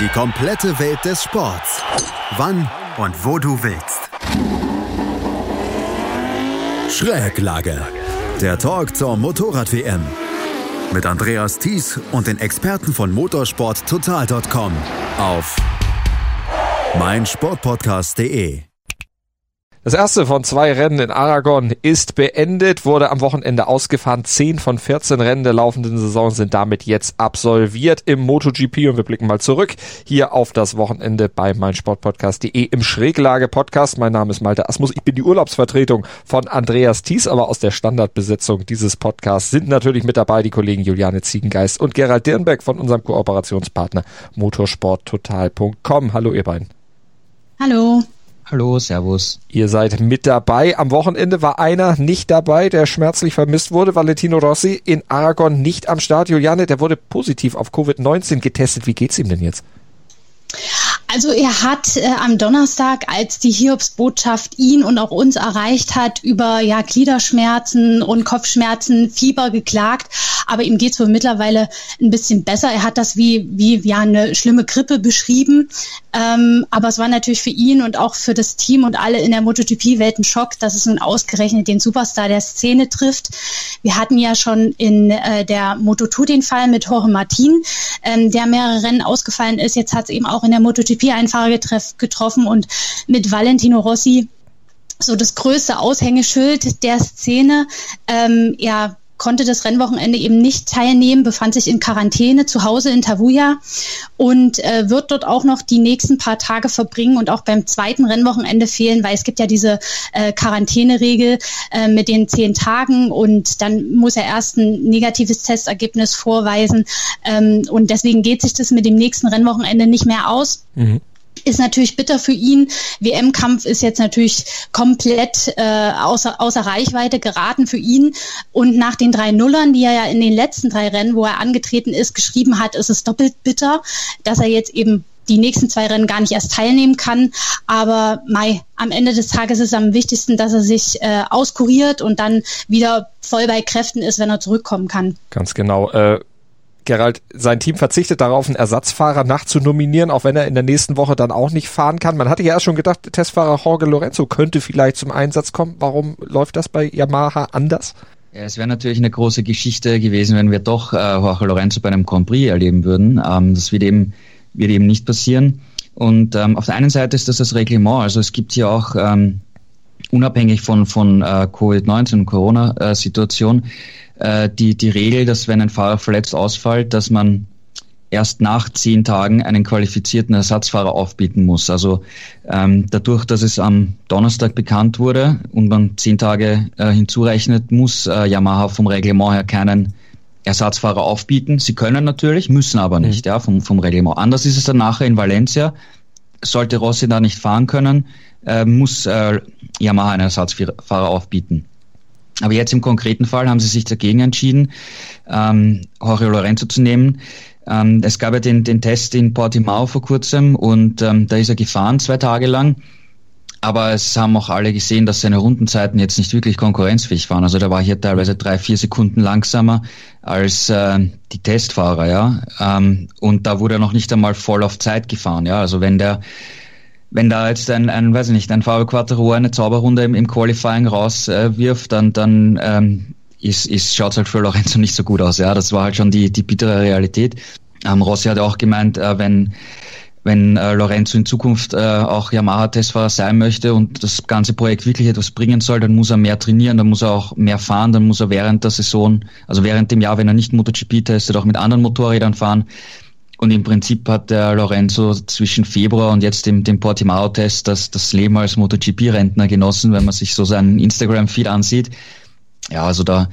Die komplette Welt des Sports. Wann und wo du willst. Schräglage. Der Talk zur Motorrad-WM. Mit Andreas Thies und den Experten von motorsporttotal.com auf meinsportpodcast.de. Das erste von zwei Rennen in Aragon ist beendet, wurde am Wochenende ausgefahren. Zehn von 14 Rennen der laufenden Saison sind damit jetzt absolviert im MotoGP und wir blicken mal zurück hier auf das Wochenende bei meinsportpodcast.de im Schräglage-Podcast. Mein Name ist Malte Asmus. Ich bin die Urlaubsvertretung von Andreas Thies, aber aus der Standardbesetzung dieses Podcasts sind natürlich mit dabei die Kollegen Juliane Ziegengeist und Gerald Dirnbeck von unserem Kooperationspartner motorsporttotal.com. Hallo ihr beiden. Hallo. Hallo, Servus. Ihr seid mit dabei. Am Wochenende war einer nicht dabei, der schmerzlich vermisst wurde. Valentino Rossi in Aragon nicht am Start. Juliane, der wurde positiv auf Covid-19 getestet. Wie geht's ihm denn jetzt? Also er hat äh, am Donnerstag, als die Hiobsbotschaft ihn und auch uns erreicht hat, über ja Gliederschmerzen und Kopfschmerzen, Fieber geklagt. Aber ihm geht's wohl mittlerweile ein bisschen besser. Er hat das wie, wie ja eine schlimme Grippe beschrieben. Ähm, aber es war natürlich für ihn und auch für das Team und alle in der MotoGP-Welt ein Schock, dass es nun ausgerechnet den Superstar der Szene trifft. Wir hatten ja schon in äh, der Moto2 den Fall mit Jorge Martin, ähm, der mehrere Rennen ausgefallen ist. Jetzt hat es eben auch in der MotoGP-Einfahrer getroffen und mit Valentino Rossi so das größte Aushängeschild der Szene. Ähm, ja, konnte das Rennwochenende eben nicht teilnehmen, befand sich in Quarantäne zu Hause in Tavuja und äh, wird dort auch noch die nächsten paar Tage verbringen und auch beim zweiten Rennwochenende fehlen, weil es gibt ja diese äh, Quarantäneregel äh, mit den zehn Tagen und dann muss er erst ein negatives Testergebnis vorweisen ähm, und deswegen geht sich das mit dem nächsten Rennwochenende nicht mehr aus. Mhm ist natürlich bitter für ihn. WM-Kampf ist jetzt natürlich komplett äh, außer, außer Reichweite geraten für ihn. Und nach den drei Nullern, die er ja in den letzten drei Rennen, wo er angetreten ist, geschrieben hat, ist es doppelt bitter, dass er jetzt eben die nächsten zwei Rennen gar nicht erst teilnehmen kann. Aber Mai, am Ende des Tages ist es am wichtigsten, dass er sich äh, auskuriert und dann wieder voll bei Kräften ist, wenn er zurückkommen kann. Ganz genau. Äh Gerald, sein Team verzichtet darauf, einen Ersatzfahrer nachzunominieren, auch wenn er in der nächsten Woche dann auch nicht fahren kann. Man hatte ja erst schon gedacht, Testfahrer Jorge Lorenzo könnte vielleicht zum Einsatz kommen. Warum läuft das bei Yamaha anders? Ja, es wäre natürlich eine große Geschichte gewesen, wenn wir doch äh, Jorge Lorenzo bei einem Grand Prix erleben würden. Ähm, das wird eben, wird eben nicht passieren. Und ähm, auf der einen Seite ist das das Reglement. Also es gibt hier auch ähm, unabhängig von, von äh, Covid-19 und Corona-Situation äh, die, die Regel, dass wenn ein Fahrer verletzt ausfällt, dass man erst nach zehn Tagen einen qualifizierten Ersatzfahrer aufbieten muss. Also ähm, dadurch, dass es am Donnerstag bekannt wurde und man zehn Tage äh, hinzurechnet, muss äh, Yamaha vom Reglement her keinen Ersatzfahrer aufbieten. Sie können natürlich, müssen aber nicht, mhm. ja, vom, vom Reglement. Anders ist es dann nachher in Valencia. Sollte Rossi da nicht fahren können, äh, muss äh, Yamaha einen Ersatzfahrer aufbieten. Aber jetzt im konkreten Fall haben sie sich dagegen entschieden, ähm, Jorge Lorenzo zu nehmen. Ähm, es gab ja den, den Test in Portimao vor kurzem und ähm, da ist er gefahren zwei Tage lang. Aber es haben auch alle gesehen, dass seine Rundenzeiten jetzt nicht wirklich konkurrenzfähig waren. Also da war hier teilweise drei, vier Sekunden langsamer als äh, die Testfahrer, ja. Ähm, und da wurde er noch nicht einmal voll auf Zeit gefahren, ja. Also wenn der wenn da jetzt ein, ein weiß ich nicht, ein Fabio Quattro eine Zauberrunde im, im Qualifying rauswirft, äh, dann, dann ähm, ist, ist, schaut halt für Lorenzo nicht so gut aus. Ja, das war halt schon die, die bittere Realität. Ähm, Rossi hat auch gemeint, äh, wenn, wenn äh, Lorenzo in Zukunft äh, auch Yamaha-Testfahrer sein möchte und das ganze Projekt wirklich etwas bringen soll, dann muss er mehr trainieren, dann muss er auch mehr fahren, dann muss er während der Saison, also während dem Jahr, wenn er nicht MotoGP testet, auch mit anderen Motorrädern fahren. Und im Prinzip hat der Lorenzo zwischen Februar und jetzt dem, dem Portimao-Test das, das Leben als MotoGP-Rentner genossen, wenn man sich so seinen Instagram-Feed ansieht. Ja, also da,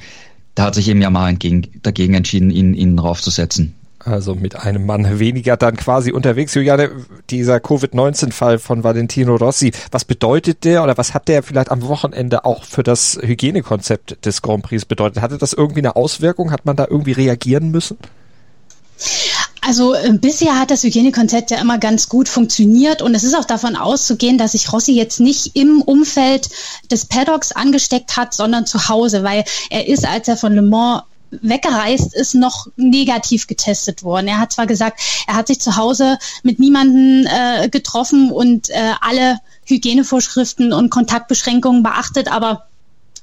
da hat sich eben Yamaha entgegen, dagegen entschieden, ihn, ihn raufzusetzen. Also mit einem Mann weniger dann quasi unterwegs. Juliane, dieser Covid-19-Fall von Valentino Rossi, was bedeutet der oder was hat der vielleicht am Wochenende auch für das Hygienekonzept des Grand Prix bedeutet? Hatte das irgendwie eine Auswirkung? Hat man da irgendwie reagieren müssen? Also äh, bisher hat das Hygienekonzept ja immer ganz gut funktioniert und es ist auch davon auszugehen, dass sich Rossi jetzt nicht im Umfeld des Paddocks angesteckt hat, sondern zu Hause, weil er ist, als er von Le Mans weggereist ist, noch negativ getestet worden. Er hat zwar gesagt, er hat sich zu Hause mit niemanden äh, getroffen und äh, alle Hygienevorschriften und Kontaktbeschränkungen beachtet, aber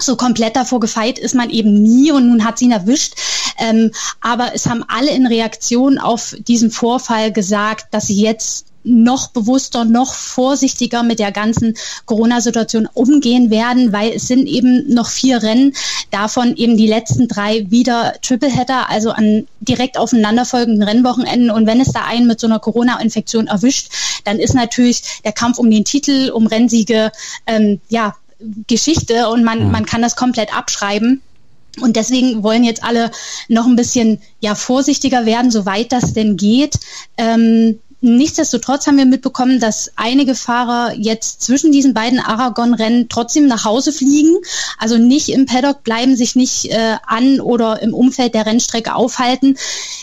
so komplett davor gefeit ist man eben nie und nun hat sie ihn erwischt. Ähm, aber es haben alle in Reaktion auf diesen Vorfall gesagt, dass sie jetzt noch bewusster, noch vorsichtiger mit der ganzen Corona-Situation umgehen werden, weil es sind eben noch vier Rennen, davon eben die letzten drei wieder Tripleheader, also an direkt aufeinanderfolgenden Rennwochenenden. Und wenn es da einen mit so einer Corona-Infektion erwischt, dann ist natürlich der Kampf um den Titel, um Rennsiege, ähm, ja, Geschichte und man, mhm. man kann das komplett abschreiben. Und deswegen wollen jetzt alle noch ein bisschen ja vorsichtiger werden, soweit das denn geht. Ähm, Nichtsdestotrotz haben wir mitbekommen, dass einige Fahrer jetzt zwischen diesen beiden Aragon-Rennen trotzdem nach Hause fliegen, also nicht im Paddock bleiben, sich nicht äh, an oder im Umfeld der Rennstrecke aufhalten.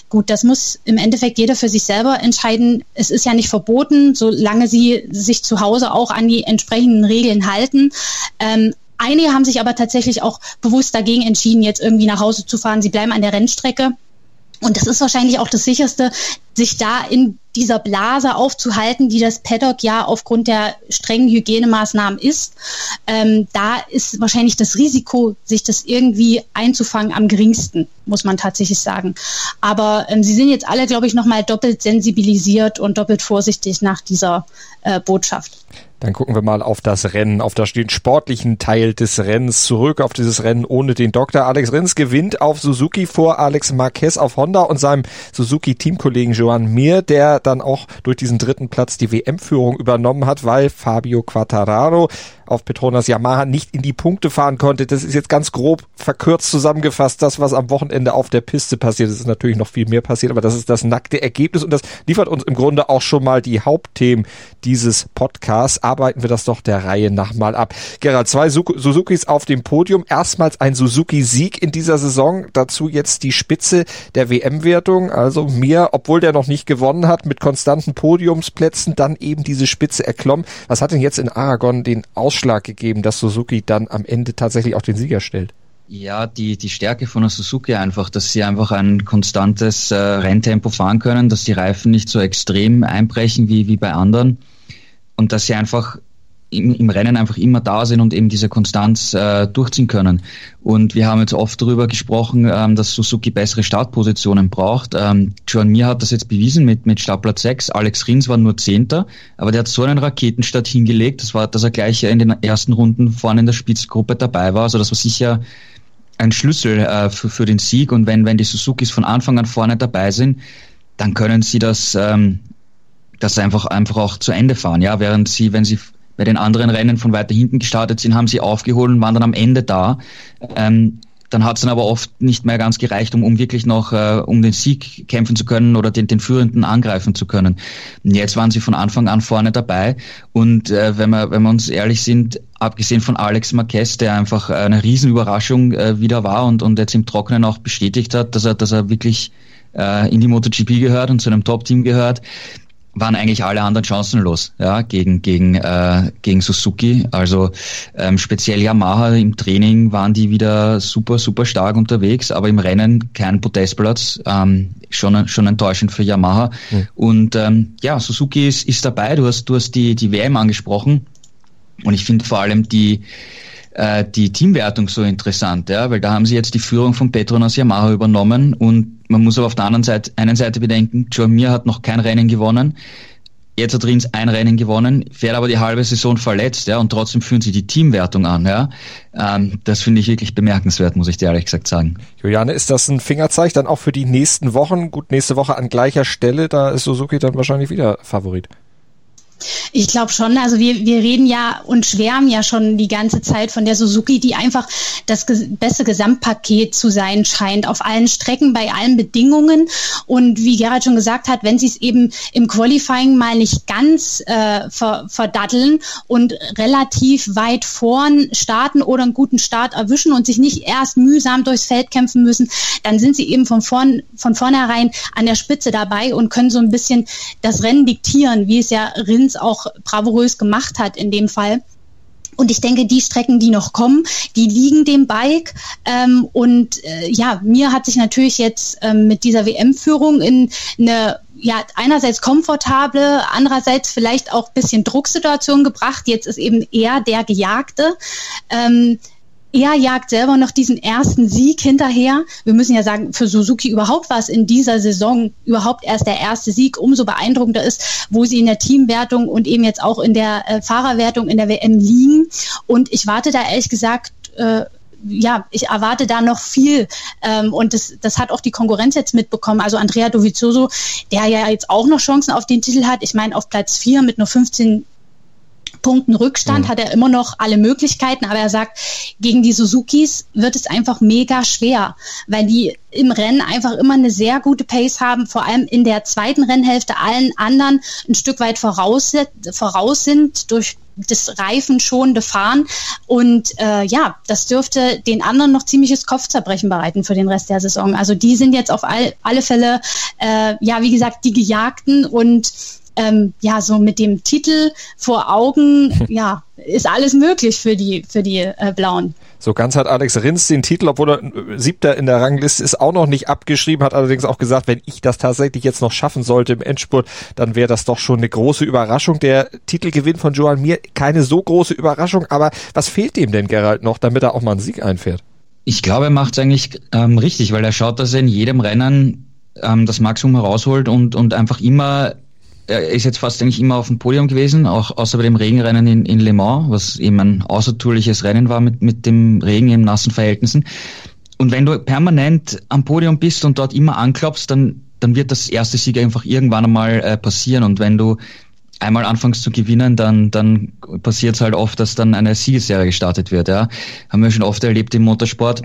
Gut, das muss im Endeffekt jeder für sich selber entscheiden. Es ist ja nicht verboten, solange sie sich zu Hause auch an die entsprechenden Regeln halten. Ähm, Einige haben sich aber tatsächlich auch bewusst dagegen entschieden, jetzt irgendwie nach Hause zu fahren. Sie bleiben an der Rennstrecke. Und das ist wahrscheinlich auch das sicherste, sich da in dieser Blase aufzuhalten, die das Paddock ja aufgrund der strengen Hygienemaßnahmen ist. Ähm, da ist wahrscheinlich das Risiko, sich das irgendwie einzufangen, am geringsten, muss man tatsächlich sagen. Aber ähm, sie sind jetzt alle, glaube ich, nochmal doppelt sensibilisiert und doppelt vorsichtig nach dieser äh, Botschaft. Dann gucken wir mal auf das Rennen, auf das den sportlichen Teil des Rennens zurück, auf dieses Rennen ohne den Doktor. Alex Rins gewinnt auf Suzuki vor Alex Marquez auf Honda und seinem Suzuki-Teamkollegen Joan Mir, der dann auch durch diesen dritten Platz die WM-Führung übernommen hat, weil Fabio Quattararo auf Petronas Yamaha nicht in die Punkte fahren konnte. Das ist jetzt ganz grob verkürzt zusammengefasst, das, was am Wochenende auf der Piste passiert. Es ist natürlich noch viel mehr passiert, aber das ist das nackte Ergebnis und das liefert uns im Grunde auch schon mal die Hauptthemen dieses Podcasts. Arbeiten wir das doch der Reihe nach mal ab. Gerald, zwei Suzukis auf dem Podium. Erstmals ein Suzuki-Sieg in dieser Saison. Dazu jetzt die Spitze der WM-Wertung. Also mir, obwohl der noch nicht gewonnen hat, mit konstanten Podiumsplätzen dann eben diese Spitze erklommen. Was hat denn jetzt in Aragon den Ausschlag Ausschlag gegeben, dass Suzuki dann am Ende tatsächlich auch den Sieger stellt? Ja, die, die Stärke von der Suzuki einfach, dass sie einfach ein konstantes äh, Renntempo fahren können, dass die Reifen nicht so extrem einbrechen wie, wie bei anderen und dass sie einfach im, im Rennen einfach immer da sind und eben diese Konstanz äh, durchziehen können. Und wir haben jetzt oft darüber gesprochen, ähm, dass Suzuki bessere Startpositionen braucht. Ähm, John Mir hat das jetzt bewiesen mit, mit Startplatz 6. Alex Rins war nur Zehnter, aber der hat so einen Raketenstart hingelegt, das war, dass er gleich in den ersten Runden vorne in der Spitzgruppe dabei war. Also das war sicher ein Schlüssel äh, für, für den Sieg. Und wenn, wenn die Suzukis von Anfang an vorne dabei sind, dann können sie das, ähm, das einfach, einfach auch zu Ende fahren. Ja, während sie, wenn sie bei den anderen Rennen von weiter hinten gestartet sind, haben sie aufgeholt und waren dann am Ende da. Ähm, dann hat es dann aber oft nicht mehr ganz gereicht, um, um wirklich noch äh, um den Sieg kämpfen zu können oder den, den Führenden angreifen zu können. Und jetzt waren sie von Anfang an vorne dabei und äh, wenn, wir, wenn wir uns ehrlich sind, abgesehen von Alex Marquez, der einfach eine Riesenüberraschung äh, wieder war und, und jetzt im Trockenen auch bestätigt hat, dass er, dass er wirklich äh, in die MotoGP gehört und zu einem Top-Team gehört, waren eigentlich alle anderen chancenlos ja, gegen, gegen, äh, gegen Suzuki. Also ähm, speziell Yamaha im Training waren die wieder super, super stark unterwegs, aber im Rennen kein Podestplatz. Ähm, schon, schon enttäuschend für Yamaha. Mhm. Und ähm, ja, Suzuki ist, ist dabei. Du hast, du hast die, die WM angesprochen. Und ich finde vor allem die, äh, die Teamwertung so interessant, ja, weil da haben sie jetzt die Führung von Petronas Yamaha übernommen und man muss aber auf der anderen Seite, einen Seite bedenken, Joe Mir hat noch kein Rennen gewonnen. Jetzt hat Rins ein Rennen gewonnen, fährt aber die halbe Saison verletzt, ja, und trotzdem führen sie die Teamwertung an, ja. Ähm, das finde ich wirklich bemerkenswert, muss ich dir ehrlich gesagt sagen. Juliane, ist das ein Fingerzeig dann auch für die nächsten Wochen? Gut, nächste Woche an gleicher Stelle, da ist Suzuki dann wahrscheinlich wieder Favorit. Ich glaube schon. Also wir, wir reden ja und schwärmen ja schon die ganze Zeit von der Suzuki, die einfach das beste Gesamtpaket zu sein scheint, auf allen Strecken, bei allen Bedingungen. Und wie Gerhard schon gesagt hat, wenn sie es eben im Qualifying mal nicht ganz äh, ver, verdatteln und relativ weit vorn starten oder einen guten Start erwischen und sich nicht erst mühsam durchs Feld kämpfen müssen, dann sind sie eben von, vorn, von vornherein an der Spitze dabei und können so ein bisschen das Rennen diktieren, wie es ja Rins auch bravourös gemacht hat in dem Fall. Und ich denke, die Strecken, die noch kommen, die liegen dem Bike. Ähm, und äh, ja, mir hat sich natürlich jetzt ähm, mit dieser WM-Führung in eine ja, einerseits komfortable, andererseits vielleicht auch bisschen Drucksituation gebracht. Jetzt ist eben eher der Gejagte. Ähm, er jagt selber noch diesen ersten Sieg hinterher. Wir müssen ja sagen, für Suzuki überhaupt was in dieser Saison überhaupt erst der erste Sieg umso beeindruckender ist, wo sie in der Teamwertung und eben jetzt auch in der äh, Fahrerwertung in der WM liegen. Und ich warte da ehrlich gesagt äh, ja, ich erwarte da noch viel. Ähm, und das, das hat auch die Konkurrenz jetzt mitbekommen. Also Andrea Dovizioso, der ja jetzt auch noch Chancen auf den Titel hat. Ich meine, auf Platz vier mit nur 15 Punkten Rückstand mhm. hat er immer noch alle Möglichkeiten, aber er sagt, gegen die Suzukis wird es einfach mega schwer, weil die im Rennen einfach immer eine sehr gute Pace haben, vor allem in der zweiten Rennhälfte allen anderen ein Stück weit voraus, voraus sind durch das reifenschonende Fahren. Und äh, ja, das dürfte den anderen noch ziemliches Kopfzerbrechen bereiten für den Rest der Saison. Also die sind jetzt auf all, alle Fälle, äh, ja, wie gesagt, die Gejagten und ähm, ja, so mit dem Titel vor Augen, ja, ist alles möglich für die, für die äh, Blauen. So ganz hat Alex Rins den Titel, obwohl er äh, siebter in der Rangliste ist, auch noch nicht abgeschrieben, hat allerdings auch gesagt, wenn ich das tatsächlich jetzt noch schaffen sollte im Endspurt, dann wäre das doch schon eine große Überraschung. Der Titelgewinn von Joan Mir, keine so große Überraschung, aber was fehlt ihm denn Gerald noch, damit er auch mal einen Sieg einfährt? Ich glaube, er macht es eigentlich ähm, richtig, weil er schaut, dass er in jedem Rennen ähm, das Maximum herausholt und, und einfach immer er ist jetzt fast eigentlich immer auf dem Podium gewesen, auch außer bei dem Regenrennen in, in Le Mans, was eben ein außertourliches Rennen war mit, mit dem Regen in nassen Verhältnissen. Und wenn du permanent am Podium bist und dort immer anklopfst, dann, dann wird das erste Sieg einfach irgendwann einmal äh, passieren. Und wenn du einmal anfängst zu gewinnen, dann, dann passiert es halt oft, dass dann eine Siegesserie gestartet wird. Ja. Haben wir schon oft erlebt im Motorsport.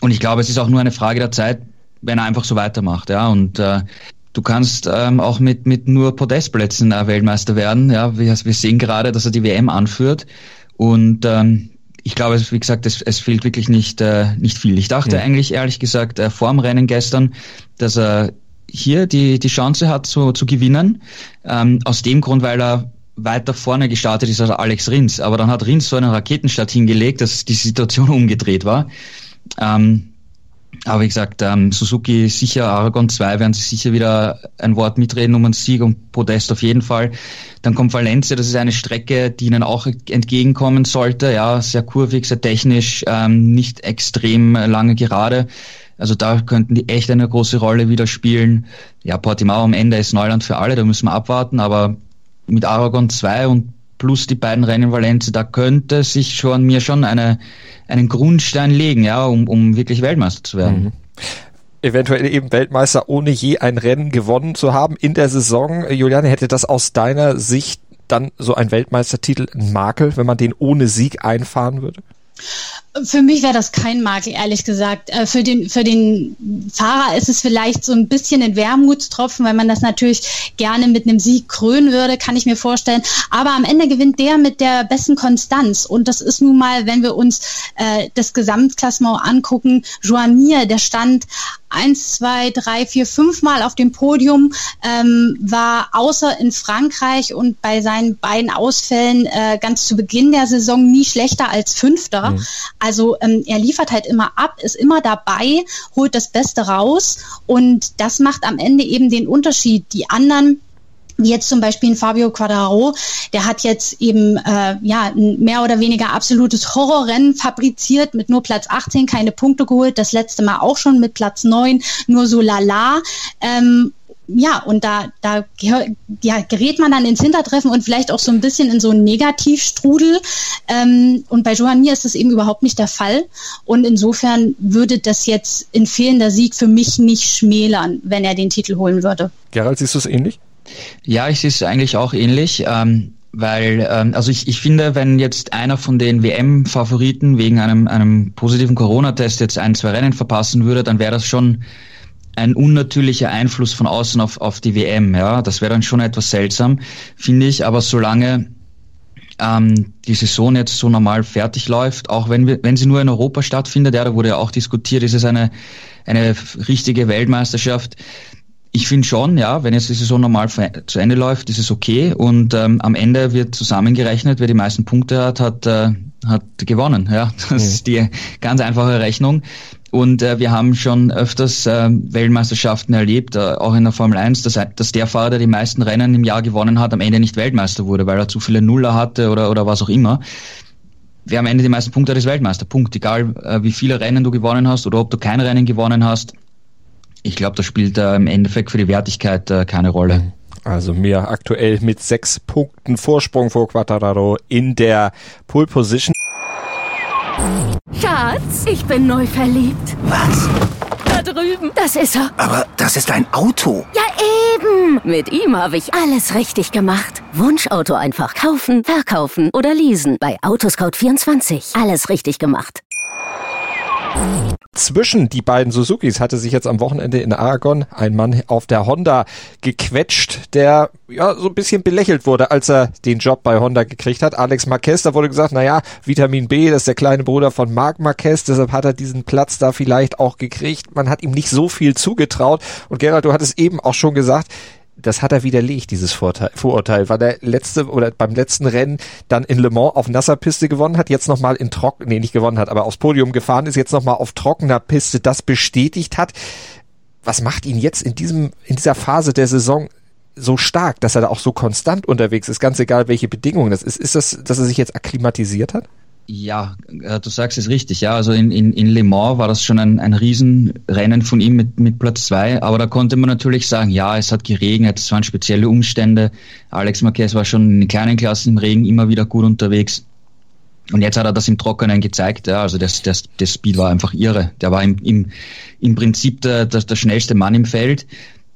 Und ich glaube, es ist auch nur eine Frage der Zeit, wenn er einfach so weitermacht. Ja. Und äh, Du kannst ähm, auch mit, mit nur Podestplätzen äh, Weltmeister werden. Ja, wir, wir sehen gerade, dass er die WM anführt. Und ähm, ich glaube, wie gesagt, es, es fehlt wirklich nicht, äh, nicht viel. Ich dachte ja. eigentlich, ehrlich gesagt, äh, vor dem Rennen gestern, dass er hier die, die Chance hat zu, zu gewinnen. Ähm, aus dem Grund, weil er weiter vorne gestartet ist als Alex Rins. Aber dann hat Rins so einen Raketenstart hingelegt, dass die Situation umgedreht war. Ähm, aber wie gesagt, ähm, Suzuki sicher, Aragon 2 werden sie sicher wieder ein Wort mitreden um einen Sieg und Podest auf jeden Fall. Dann kommt Valencia, das ist eine Strecke, die ihnen auch entgegenkommen sollte. Ja, sehr kurvig, sehr technisch, ähm, nicht extrem lange gerade. Also da könnten die echt eine große Rolle wieder spielen. Ja, Portimao am Ende ist Neuland für alle, da müssen wir abwarten, aber mit Aragon 2 und plus die beiden Rennen in Valencia, da könnte sich schon mir schon eine, einen Grundstein legen, ja, um, um wirklich Weltmeister zu werden. Mhm eventuell eben Weltmeister, ohne je ein Rennen gewonnen zu haben in der Saison. Juliane, hätte das aus deiner Sicht dann so ein Weltmeistertitel ein Makel, wenn man den ohne Sieg einfahren würde? Für mich wäre das kein Makel, ehrlich gesagt. Äh, für den, für den Fahrer ist es vielleicht so ein bisschen ein Wermutstropfen, weil man das natürlich gerne mit einem Sieg krönen würde, kann ich mir vorstellen. Aber am Ende gewinnt der mit der besten Konstanz. Und das ist nun mal, wenn wir uns äh, das Gesamtklassement angucken, Joan der stand eins, zwei, drei, vier, fünf Mal auf dem Podium, ähm, war außer in Frankreich und bei seinen beiden Ausfällen äh, ganz zu Beginn der Saison nie schlechter als Fünfter. Mhm. Also ähm, er liefert halt immer ab, ist immer dabei, holt das Beste raus und das macht am Ende eben den Unterschied. Die anderen jetzt zum Beispiel ein Fabio Quadraro, der hat jetzt eben äh, ja ein mehr oder weniger absolutes Horrorrennen fabriziert mit nur Platz 18, keine Punkte geholt, das letzte Mal auch schon mit Platz 9, nur so lala. Ähm, ja, und da, da ja, gerät man dann ins Hintertreffen und vielleicht auch so ein bisschen in so einen Negativstrudel. Ähm, und bei Johanni ist das eben überhaupt nicht der Fall. Und insofern würde das jetzt in fehlender Sieg für mich nicht schmälern, wenn er den Titel holen würde. Gerald, siehst du es ähnlich? Ja, ich sehe es eigentlich auch ähnlich. Ähm weil, ähm, also ich, ich finde, wenn jetzt einer von den WM-Favoriten wegen einem, einem positiven Corona-Test jetzt ein, zwei Rennen verpassen würde, dann wäre das schon ein unnatürlicher Einfluss von außen auf, auf die WM. Ja, das wäre dann schon etwas seltsam, finde ich. Aber solange ähm, die Saison jetzt so normal fertig läuft, auch wenn wir, wenn sie nur in Europa stattfindet, ja, da wurde ja auch diskutiert, ist es eine eine richtige Weltmeisterschaft. Ich finde schon, ja, wenn jetzt die Saison normal zu Ende läuft, ist es okay. Und ähm, am Ende wird zusammengerechnet, wer die meisten Punkte hat, hat, äh, hat gewonnen. Ja, das mhm. ist die ganz einfache Rechnung. Und äh, wir haben schon öfters äh, Weltmeisterschaften erlebt, äh, auch in der Formel 1, dass, dass der Fahrer, der die meisten Rennen im Jahr gewonnen hat, am Ende nicht Weltmeister wurde, weil er zu viele Nuller hatte oder, oder was auch immer. Wer am Ende die meisten Punkte hat, ist Weltmeister. Punkt. Egal, äh, wie viele Rennen du gewonnen hast oder ob du kein Rennen gewonnen hast. Ich glaube, das spielt äh, im Endeffekt für die Wertigkeit äh, keine Rolle. Also mir aktuell mit sechs Punkten Vorsprung vor Quattararo in der Pole Position. Schatz, ich bin neu verliebt. Was? Da drüben. Das ist er. Aber das ist ein Auto. Ja, eben. Mit ihm habe ich alles richtig gemacht. Wunschauto einfach kaufen, verkaufen oder leasen. Bei Autoscout24. Alles richtig gemacht. Zwischen die beiden Suzukis hatte sich jetzt am Wochenende in Aragon ein Mann auf der Honda gequetscht, der ja so ein bisschen belächelt wurde, als er den Job bei Honda gekriegt hat. Alex Marquez, da wurde gesagt, naja, Vitamin B, das ist der kleine Bruder von Marc Marquez, deshalb hat er diesen Platz da vielleicht auch gekriegt. Man hat ihm nicht so viel zugetraut. Und Gerald, du hattest eben auch schon gesagt, das hat er widerlegt, dieses Vorteil, Vorurteil, weil der letzte oder beim letzten Rennen dann in Le Mans auf nasser Piste gewonnen hat, jetzt nochmal in trocken, nee, nicht gewonnen hat, aber aufs Podium gefahren ist, jetzt nochmal auf trockener Piste das bestätigt hat. Was macht ihn jetzt in diesem, in dieser Phase der Saison so stark, dass er da auch so konstant unterwegs ist, ganz egal welche Bedingungen das ist? Ist das, dass er sich jetzt akklimatisiert hat? Ja, äh, du sagst es richtig. Ja, also in, in, in Le Mans war das schon ein, ein Riesenrennen von ihm mit, mit Platz zwei. Aber da konnte man natürlich sagen, ja, es hat geregnet, es waren spezielle Umstände. Alex Marquez war schon in den kleinen Klassen im Regen immer wieder gut unterwegs. Und jetzt hat er das im Trockenen gezeigt. Ja, also das, das, das Speed war einfach irre. Der war im, im, im Prinzip der, der, der schnellste Mann im Feld.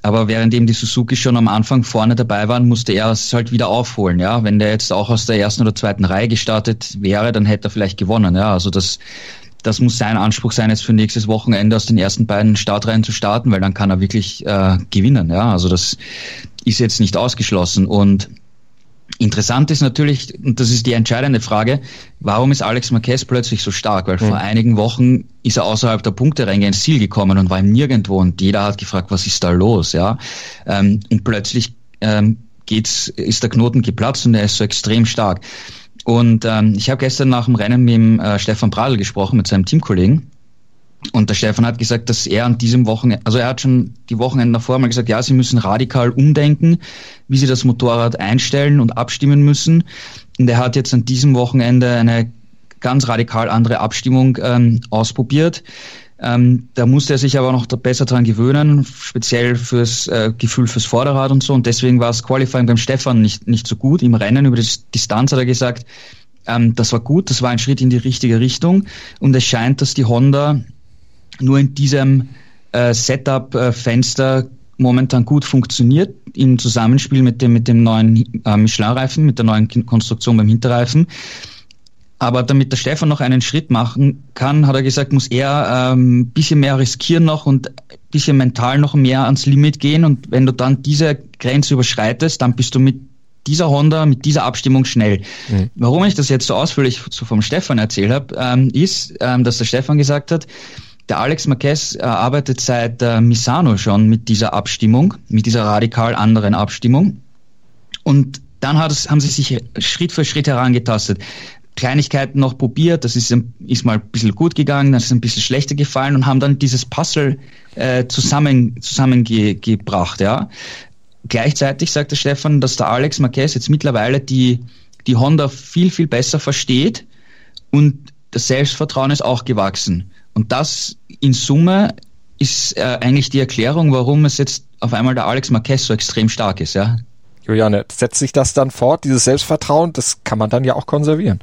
Aber währenddem die Suzuki schon am Anfang vorne dabei waren, musste er es halt wieder aufholen. Ja, wenn der jetzt auch aus der ersten oder zweiten Reihe gestartet wäre, dann hätte er vielleicht gewonnen. Ja, also das, das muss sein Anspruch sein, jetzt für nächstes Wochenende aus den ersten beiden Startreihen zu starten, weil dann kann er wirklich äh, gewinnen. Ja, also das ist jetzt nicht ausgeschlossen und Interessant ist natürlich, und das ist die entscheidende Frage, warum ist Alex Marquez plötzlich so stark? Weil mhm. vor einigen Wochen ist er außerhalb der Punkteränge ins Ziel gekommen und war im Nirgendwo und jeder hat gefragt, was ist da los? Ja, ähm, und plötzlich ähm, geht's, ist der Knoten geplatzt und er ist so extrem stark. Und ähm, ich habe gestern nach dem Rennen mit dem, äh, Stefan Pradl gesprochen, mit seinem Teamkollegen. Und der Stefan hat gesagt, dass er an diesem Wochenende, also er hat schon die Wochenende davor mal gesagt, ja, sie müssen radikal umdenken, wie sie das Motorrad einstellen und abstimmen müssen. Und er hat jetzt an diesem Wochenende eine ganz radikal andere Abstimmung ähm, ausprobiert. Ähm, da musste er sich aber noch besser dran gewöhnen, speziell fürs äh, Gefühl fürs Vorderrad und so. Und deswegen war das Qualifying beim Stefan nicht, nicht so gut. Im Rennen über die Distanz hat er gesagt, ähm, das war gut, das war ein Schritt in die richtige Richtung. Und es scheint, dass die Honda nur in diesem äh, Setup-Fenster momentan gut funktioniert im Zusammenspiel mit dem, mit dem neuen äh, Michelin-Reifen, mit der neuen Konstruktion beim Hinterreifen. Aber damit der Stefan noch einen Schritt machen kann, hat er gesagt, muss er ein ähm, bisschen mehr riskieren noch und ein bisschen mental noch mehr ans Limit gehen. Und wenn du dann diese Grenze überschreitest, dann bist du mit dieser Honda, mit dieser Abstimmung schnell. Mhm. Warum ich das jetzt so ausführlich so vom Stefan erzählt habe, ähm, ist, ähm, dass der Stefan gesagt hat, der Alex Marquez äh, arbeitet seit äh, Misano schon mit dieser Abstimmung, mit dieser radikal anderen Abstimmung. Und dann es, haben sie sich Schritt für Schritt herangetastet. Kleinigkeiten noch probiert, das ist, ist mal ein bisschen gut gegangen, das ist ein bisschen schlechter gefallen und haben dann dieses Puzzle äh, zusammen, zusammengebracht. Ja. Gleichzeitig sagt der Stefan, dass der Alex Marquez jetzt mittlerweile die, die Honda viel, viel besser versteht und das Selbstvertrauen ist auch gewachsen. Und das in Summe ist äh, eigentlich die Erklärung, warum es jetzt auf einmal der Alex Marquez so extrem stark ist, ja. Juliane, setzt sich das dann fort, dieses Selbstvertrauen, das kann man dann ja auch konservieren.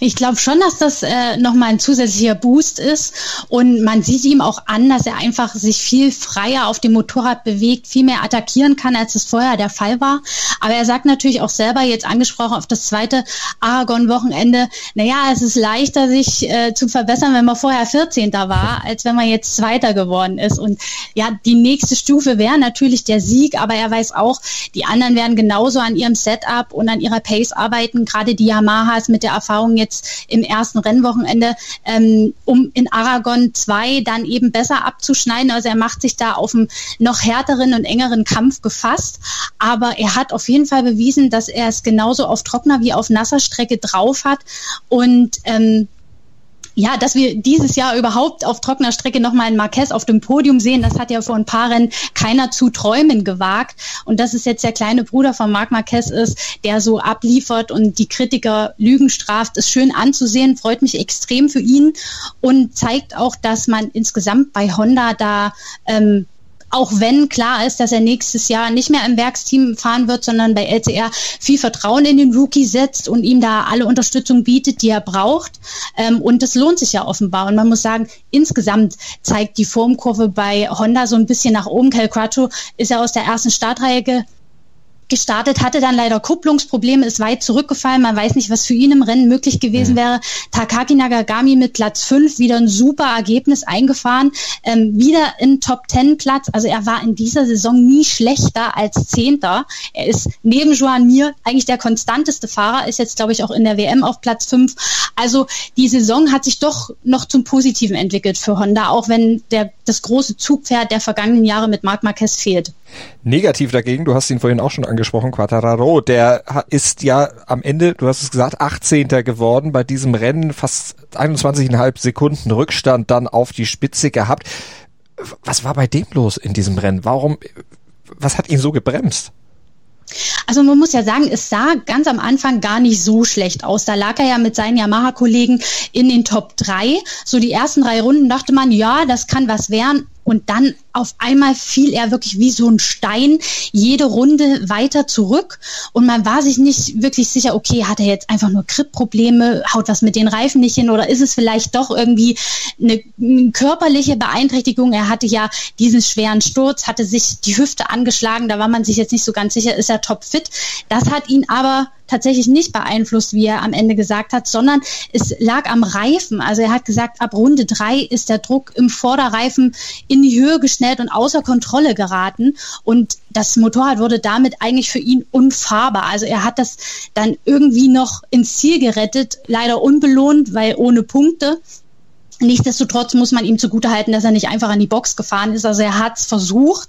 Ich glaube schon, dass das äh, nochmal ein zusätzlicher Boost ist. Und man sieht ihm auch an, dass er einfach sich viel freier auf dem Motorrad bewegt, viel mehr attackieren kann, als es vorher der Fall war. Aber er sagt natürlich auch selber, jetzt angesprochen auf das zweite Aragon-Wochenende, naja, es ist leichter, sich äh, zu verbessern, wenn man vorher 14. war, als wenn man jetzt Zweiter geworden ist. Und ja, die nächste Stufe wäre natürlich der Sieg, aber er weiß auch, die anderen werden genauso an ihrem Setup und an ihrer Pace arbeiten, gerade die Yamahas mit der Erfahrung jetzt im ersten Rennwochenende, ähm, um in Aragon 2 dann eben besser abzuschneiden. Also er macht sich da auf einen noch härteren und engeren Kampf gefasst. Aber er hat auf jeden Fall bewiesen, dass er es genauso auf trockener wie auf nasser Strecke drauf hat. Und ähm, ja, dass wir dieses Jahr überhaupt auf trockener Strecke nochmal einen Marquez auf dem Podium sehen, das hat ja vor ein paar Rennen keiner zu träumen gewagt. Und dass es jetzt der kleine Bruder von Marc Marquez ist, der so abliefert und die Kritiker Lügen straft, ist schön anzusehen, freut mich extrem für ihn und zeigt auch, dass man insgesamt bei Honda da ähm, auch wenn klar ist, dass er nächstes Jahr nicht mehr im Werksteam fahren wird, sondern bei LCR viel Vertrauen in den Rookie setzt und ihm da alle Unterstützung bietet, die er braucht. Ähm, und das lohnt sich ja offenbar. Und man muss sagen, insgesamt zeigt die Formkurve bei Honda so ein bisschen nach oben. Cal Crutcho ist ja aus der ersten Startreihe gestartet, hatte dann leider Kupplungsprobleme, ist weit zurückgefallen. Man weiß nicht, was für ihn im Rennen möglich gewesen wäre. Takaki Nagagami mit Platz 5 wieder ein super Ergebnis eingefahren. Ähm, wieder in Top 10 Platz. Also er war in dieser Saison nie schlechter als Zehnter. Er ist neben Joan Mir eigentlich der konstanteste Fahrer, ist jetzt, glaube ich, auch in der WM auf Platz 5. Also die Saison hat sich doch noch zum Positiven entwickelt für Honda, auch wenn der, das große Zugpferd der vergangenen Jahre mit Marc Marquez fehlt. Negativ dagegen, du hast ihn vorhin auch schon angesprochen, Quattararo, der ist ja am Ende, du hast es gesagt, 18. geworden bei diesem Rennen, fast 21,5 Sekunden Rückstand dann auf die Spitze gehabt. Was war bei dem los in diesem Rennen? Warum, was hat ihn so gebremst? Also man muss ja sagen, es sah ganz am Anfang gar nicht so schlecht aus. Da lag er ja mit seinen Yamaha-Kollegen in den Top 3. So die ersten drei Runden dachte man, ja, das kann was werden. Und dann auf einmal fiel er wirklich wie so ein Stein jede Runde weiter zurück. Und man war sich nicht wirklich sicher, okay, hat er jetzt einfach nur Grip-Probleme, haut was mit den Reifen nicht hin oder ist es vielleicht doch irgendwie eine, eine körperliche Beeinträchtigung? Er hatte ja diesen schweren Sturz, hatte sich die Hüfte angeschlagen, da war man sich jetzt nicht so ganz sicher, ist er topfit. Das hat ihn aber tatsächlich nicht beeinflusst, wie er am Ende gesagt hat, sondern es lag am Reifen. Also er hat gesagt, ab Runde drei ist der Druck im Vorderreifen in die Höhe geschnellt und außer Kontrolle geraten. Und das Motorrad wurde damit eigentlich für ihn unfahrbar. Also er hat das dann irgendwie noch ins Ziel gerettet, leider unbelohnt, weil ohne Punkte. Nichtsdestotrotz muss man ihm zugutehalten, dass er nicht einfach an die Box gefahren ist. Also er hat es versucht.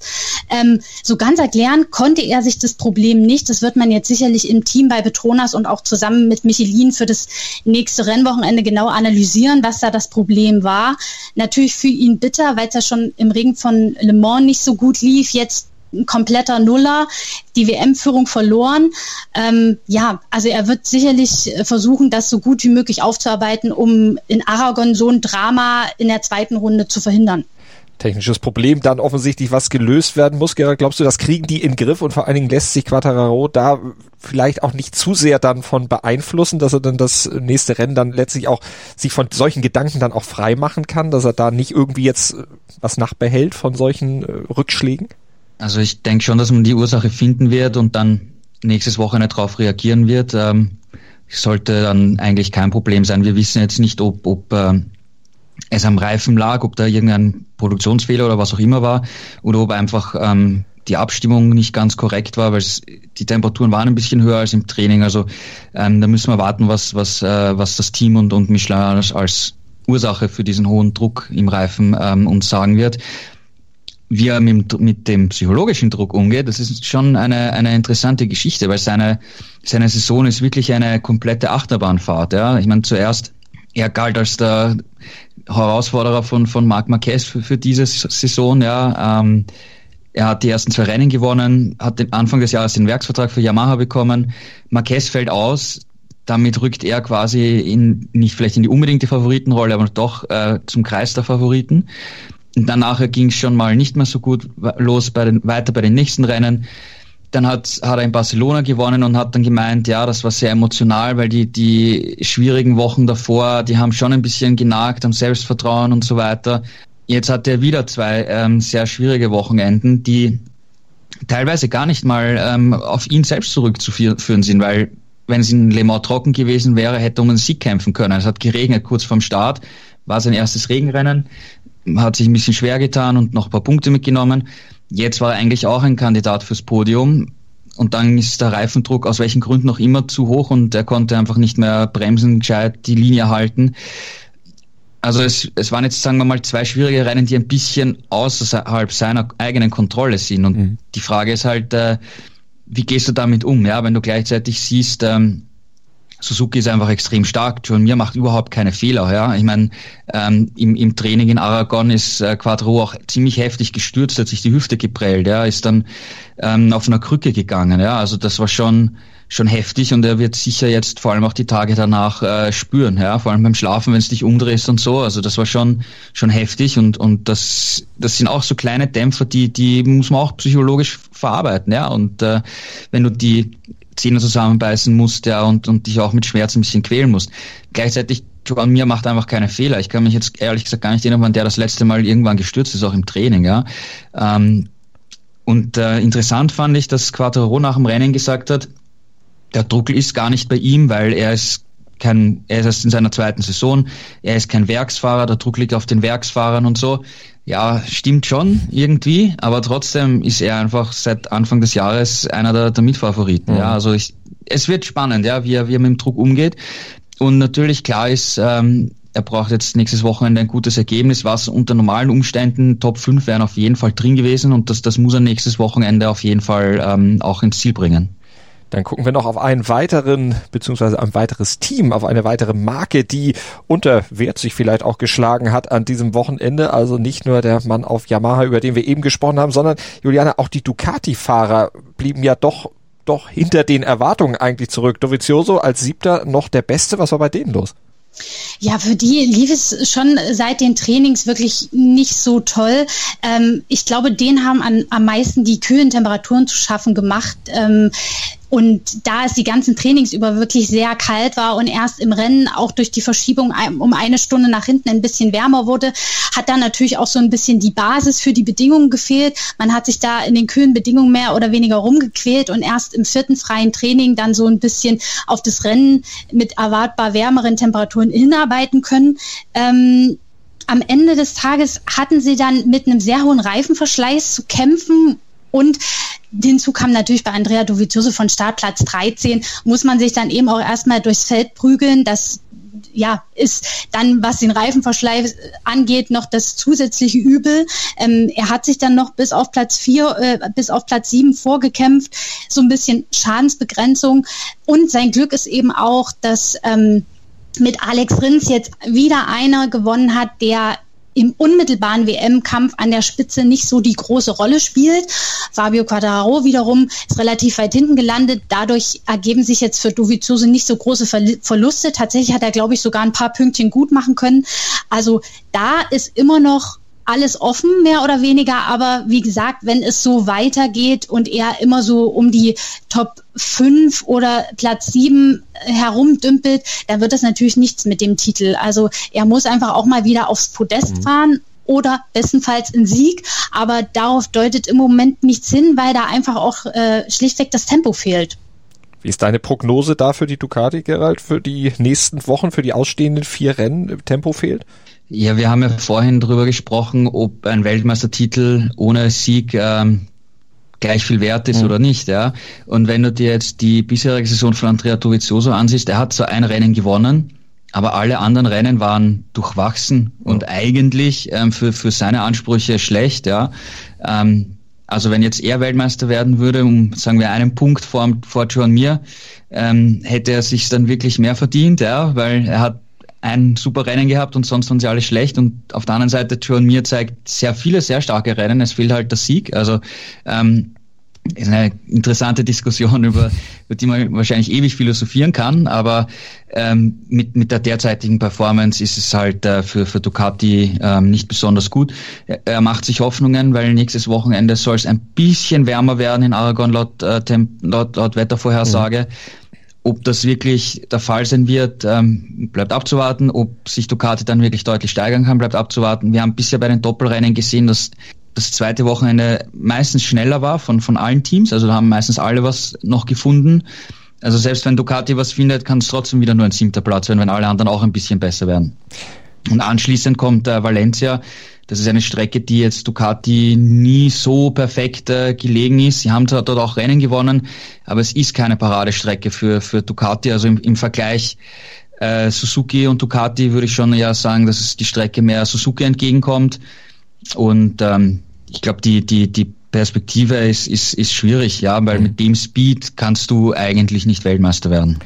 Ähm, so ganz erklären konnte er sich das Problem nicht. Das wird man jetzt sicherlich im Team bei Petronas und auch zusammen mit Michelin für das nächste Rennwochenende genau analysieren, was da das Problem war. Natürlich für ihn bitter, weil es ja schon im Ring von Le Mans nicht so gut lief. Jetzt ein kompletter Nuller, die WM-Führung verloren. Ähm, ja, also er wird sicherlich versuchen, das so gut wie möglich aufzuarbeiten, um in Aragon so ein Drama in der zweiten Runde zu verhindern technisches Problem dann offensichtlich was gelöst werden muss. Gerald, glaubst du, das kriegen die in Griff und vor allen Dingen lässt sich Quattararo da vielleicht auch nicht zu sehr dann von beeinflussen, dass er dann das nächste Rennen dann letztlich auch sich von solchen Gedanken dann auch frei machen kann, dass er da nicht irgendwie jetzt was nachbehält von solchen äh, Rückschlägen? Also ich denke schon, dass man die Ursache finden wird und dann nächstes Wochenende darauf reagieren wird. Ähm, sollte dann eigentlich kein Problem sein. Wir wissen jetzt nicht, ob, ob äh, es am Reifen lag, ob da irgendein Produktionsfehler oder was auch immer war oder ob einfach ähm, die Abstimmung nicht ganz korrekt war, weil es, die Temperaturen waren ein bisschen höher als im Training. Also ähm, da müssen wir warten, was, was, äh, was das Team und, und Michelin als, als Ursache für diesen hohen Druck im Reifen ähm, uns sagen wird wie er mit, mit dem psychologischen Druck umgeht, das ist schon eine, eine interessante Geschichte, weil seine, seine Saison ist wirklich eine komplette Achterbahnfahrt. Ja. Ich meine, zuerst, er galt als der Herausforderer von, von Marc Marquez für, für diese Saison. Ja. Ähm, er hat die ersten zwei Rennen gewonnen, hat den Anfang des Jahres den Werksvertrag für Yamaha bekommen. Marquez fällt aus, damit rückt er quasi in, nicht vielleicht in die unbedingte Favoritenrolle, aber doch äh, zum Kreis der Favoriten. Danach ging es schon mal nicht mehr so gut los bei den, weiter bei den nächsten Rennen. Dann hat, hat er in Barcelona gewonnen und hat dann gemeint, ja, das war sehr emotional, weil die, die schwierigen Wochen davor, die haben schon ein bisschen genagt am Selbstvertrauen und so weiter. Jetzt hat er wieder zwei ähm, sehr schwierige Wochenenden, die teilweise gar nicht mal ähm, auf ihn selbst zurückzuführen sind, weil wenn es in Le Mans trocken gewesen wäre, hätte er um einen Sieg kämpfen können. Es hat geregnet kurz vorm Start, war sein erstes Regenrennen hat sich ein bisschen schwer getan und noch ein paar Punkte mitgenommen. Jetzt war er eigentlich auch ein Kandidat fürs Podium und dann ist der Reifendruck aus welchen Gründen noch immer zu hoch und er konnte einfach nicht mehr bremsen, gescheit die Linie halten. Also es, es waren jetzt, sagen wir mal, zwei schwierige Rennen, die ein bisschen außerhalb seiner eigenen Kontrolle sind. Und mhm. die Frage ist halt, äh, wie gehst du damit um? Ja, wenn du gleichzeitig siehst, ähm, Suzuki ist einfach extrem stark. John Mir macht überhaupt keine Fehler. Ja, ich meine, ähm, im, im Training in Aragon ist äh, Quattro auch ziemlich heftig gestürzt, hat sich die Hüfte geprellt. Ja, ist dann ähm, auf einer Krücke gegangen. Ja, also das war schon schon heftig und er wird sicher jetzt vor allem auch die Tage danach äh, spüren, ja, vor allem beim Schlafen, wenn es dich umdrehst und so. Also das war schon schon heftig und und das das sind auch so kleine Dämpfer, die die muss man auch psychologisch verarbeiten, ja. Und äh, wenn du die Zähne zusammenbeißen musst, ja, und und dich auch mit Schmerzen ein bisschen quälen musst. Gleichzeitig Joan Mir macht einfach keine Fehler. Ich kann mich jetzt ehrlich gesagt gar nicht erinnern, wann der das letzte Mal irgendwann gestürzt ist, auch im Training, ja. Ähm, und äh, interessant fand ich, dass Quattro nach dem Rennen gesagt hat, der Druck ist gar nicht bei ihm, weil er ist kein, er ist erst in seiner zweiten Saison, er ist kein Werksfahrer, der Druck liegt auf den Werksfahrern und so. Ja, stimmt schon irgendwie, aber trotzdem ist er einfach seit Anfang des Jahres einer der, der Mitfavoriten. Mhm. Ja, also ich, es wird spannend, ja, wie er, wie er mit dem Druck umgeht. Und natürlich klar ist, ähm, er braucht jetzt nächstes Wochenende ein gutes Ergebnis, was unter normalen Umständen Top 5 wären auf jeden Fall drin gewesen und das, das muss er nächstes Wochenende auf jeden Fall ähm, auch ins Ziel bringen. Dann gucken wir noch auf einen weiteren, beziehungsweise ein weiteres Team, auf eine weitere Marke, die unter Wert sich vielleicht auch geschlagen hat an diesem Wochenende. Also nicht nur der Mann auf Yamaha, über den wir eben gesprochen haben, sondern Juliana, auch die Ducati-Fahrer blieben ja doch, doch hinter den Erwartungen eigentlich zurück. Dovizioso als Siebter noch der Beste. Was war bei denen los? Ja, für die lief es schon seit den Trainings wirklich nicht so toll. Ähm, ich glaube, denen haben an, am meisten die kühlen Temperaturen zu schaffen gemacht. Ähm, und da es die ganzen Trainings über wirklich sehr kalt war und erst im Rennen auch durch die Verschiebung um eine Stunde nach hinten ein bisschen wärmer wurde, hat dann natürlich auch so ein bisschen die Basis für die Bedingungen gefehlt. Man hat sich da in den kühlen Bedingungen mehr oder weniger rumgequält und erst im vierten freien Training dann so ein bisschen auf das Rennen mit erwartbar wärmeren Temperaturen hinarbeiten können. Ähm, am Ende des Tages hatten sie dann mit einem sehr hohen Reifenverschleiß zu kämpfen und hinzu kam natürlich bei Andrea Dovizioso von Startplatz 13, muss man sich dann eben auch erstmal durchs Feld prügeln. Das ja, ist dann, was den Reifenverschleiß angeht, noch das zusätzliche Übel. Ähm, er hat sich dann noch bis auf Platz vier, äh, bis auf Platz sieben vorgekämpft, so ein bisschen Schadensbegrenzung. Und sein Glück ist eben auch, dass ähm, mit Alex Rins jetzt wieder einer gewonnen hat, der im unmittelbaren WM-Kampf an der Spitze nicht so die große Rolle spielt. Fabio Quadraro wiederum ist relativ weit hinten gelandet. Dadurch ergeben sich jetzt für Dovizioso nicht so große Verluste. Tatsächlich hat er, glaube ich, sogar ein paar Pünktchen gut machen können. Also da ist immer noch alles offen, mehr oder weniger. Aber wie gesagt, wenn es so weitergeht und er immer so um die Top 5 oder Platz 7 herumdümpelt, dann wird das natürlich nichts mit dem Titel. Also er muss einfach auch mal wieder aufs Podest mhm. fahren oder bestenfalls in Sieg. Aber darauf deutet im Moment nichts hin, weil da einfach auch äh, schlichtweg das Tempo fehlt. Wie ist deine Prognose da für die Ducati, Gerald, für die nächsten Wochen, für die ausstehenden vier Rennen? Tempo fehlt? Ja, wir haben ja vorhin darüber gesprochen, ob ein Weltmeistertitel ohne Sieg ähm, gleich viel wert ist mhm. oder nicht. Ja. Und wenn du dir jetzt die bisherige Saison von Andrea Dovizioso ansiehst, er hat so ein Rennen gewonnen, aber alle anderen Rennen waren durchwachsen mhm. und eigentlich ähm, für, für seine Ansprüche schlecht. Ja. Ähm, also wenn jetzt er Weltmeister werden würde, um sagen wir einen Punkt vor, vor John Mir, ähm, hätte er sich dann wirklich mehr verdient, ja, weil er hat ein super Rennen gehabt und sonst waren sie alle schlecht. Und auf der anderen Seite, John Mir zeigt sehr viele, sehr starke Rennen. Es fehlt halt der Sieg. Also ähm, eine interessante Diskussion, über, über die man wahrscheinlich ewig philosophieren kann, aber ähm, mit, mit der derzeitigen Performance ist es halt äh, für, für Ducati ähm, nicht besonders gut. Er, macht sich Hoffnungen, weil nächstes Wochenende soll es ein bisschen wärmer werden in Aragon laut, äh, Temp, laut, laut Wettervorhersage. Mhm. Ob das wirklich der Fall sein wird, ähm, bleibt abzuwarten. Ob sich Ducati dann wirklich deutlich steigern kann, bleibt abzuwarten. Wir haben bisher bei den Doppelrennen gesehen, dass das zweite Wochenende meistens schneller war von, von allen Teams. Also da haben meistens alle was noch gefunden. Also selbst wenn Ducati was findet, kann es trotzdem wieder nur ein siebter Platz werden, wenn alle anderen auch ein bisschen besser werden. Und anschließend kommt äh, Valencia. Das ist eine Strecke, die jetzt Ducati nie so perfekt äh, gelegen ist. Sie haben dort auch Rennen gewonnen, aber es ist keine Paradestrecke für, für Ducati. Also im, im Vergleich äh, Suzuki und Ducati würde ich schon ja sagen, dass es die Strecke mehr Suzuki entgegenkommt. Und ähm, ich glaube, die, die, die Perspektive ist, ist, ist schwierig, ja, weil mhm. mit dem Speed kannst du eigentlich nicht Weltmeister werden.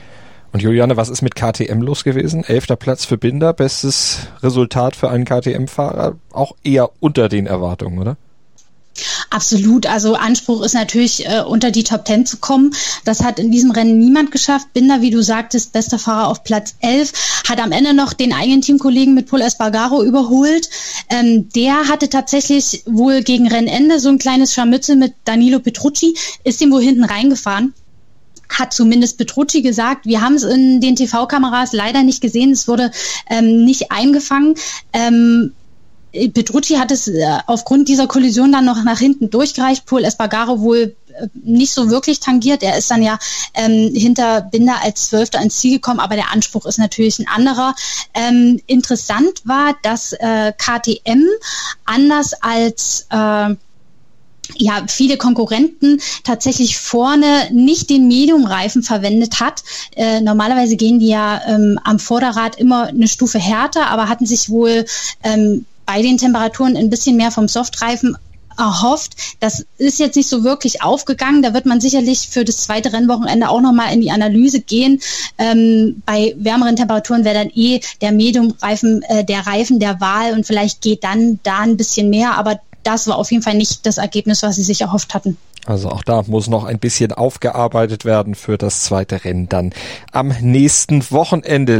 Und Juliane, was ist mit KTM los gewesen? Elfter Platz für Binder, bestes Resultat für einen KTM-Fahrer, auch eher unter den Erwartungen, oder? Absolut. Also Anspruch ist natürlich, äh, unter die Top Ten zu kommen. Das hat in diesem Rennen niemand geschafft. Binder, wie du sagtest, bester Fahrer auf Platz 11, hat am Ende noch den eigenen Teamkollegen mit Paul Espargaro überholt. Ähm, der hatte tatsächlich wohl gegen Rennende so ein kleines Scharmützel mit Danilo Petrucci, ist ihm wohl hinten reingefahren hat zumindest Petrucci gesagt. Wir haben es in den TV-Kameras leider nicht gesehen. Es wurde ähm, nicht eingefangen. Ähm, Petrucci hat es äh, aufgrund dieser Kollision dann noch nach hinten durchgereicht. Paul Espargaro wohl äh, nicht so wirklich tangiert. Er ist dann ja ähm, hinter Binder als Zwölfter ins Ziel gekommen, aber der Anspruch ist natürlich ein anderer. Ähm, interessant war, dass äh, KTM anders als äh, ja, viele Konkurrenten tatsächlich vorne nicht den Medium-Reifen verwendet hat. Äh, normalerweise gehen die ja ähm, am Vorderrad immer eine Stufe härter, aber hatten sich wohl ähm, bei den Temperaturen ein bisschen mehr vom Softreifen erhofft. Das ist jetzt nicht so wirklich aufgegangen. Da wird man sicherlich für das zweite Rennwochenende auch nochmal in die Analyse gehen. Ähm, bei wärmeren Temperaturen wäre dann eh der Medium-Reifen äh, der Reifen der Wahl und vielleicht geht dann da ein bisschen mehr. Aber das war auf jeden Fall nicht das Ergebnis, was sie sich erhofft hatten. Also auch da muss noch ein bisschen aufgearbeitet werden für das zweite Rennen dann am nächsten Wochenende.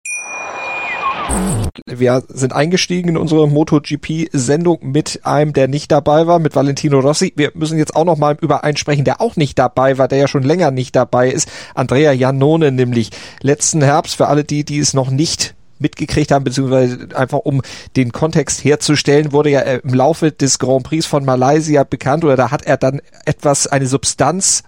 Wir sind eingestiegen in unsere MotoGP-Sendung mit einem, der nicht dabei war, mit Valentino Rossi. Wir müssen jetzt auch noch mal über einen sprechen, der auch nicht dabei war, der ja schon länger nicht dabei ist. Andrea Janone nämlich. Letzten Herbst, für alle die, die es noch nicht mitgekriegt haben, beziehungsweise einfach um den Kontext herzustellen, wurde ja im Laufe des Grand Prix von Malaysia bekannt oder da hat er dann etwas, eine Substanz,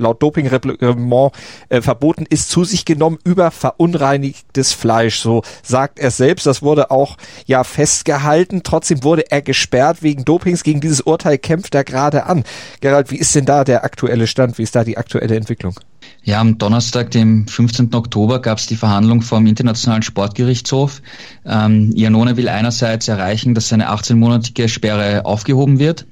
laut Dopingreglement äh, verboten ist, zu sich genommen über verunreinigtes Fleisch. So sagt er selbst. Das wurde auch ja festgehalten. Trotzdem wurde er gesperrt wegen Dopings. Gegen dieses Urteil kämpft er gerade an. Gerald, wie ist denn da der aktuelle Stand? Wie ist da die aktuelle Entwicklung? Ja, am Donnerstag, dem 15. Oktober, gab es die Verhandlung vom Internationalen Sportgerichtshof. Ähm, Iannone will einerseits erreichen, dass seine 18-monatige Sperre aufgehoben wird.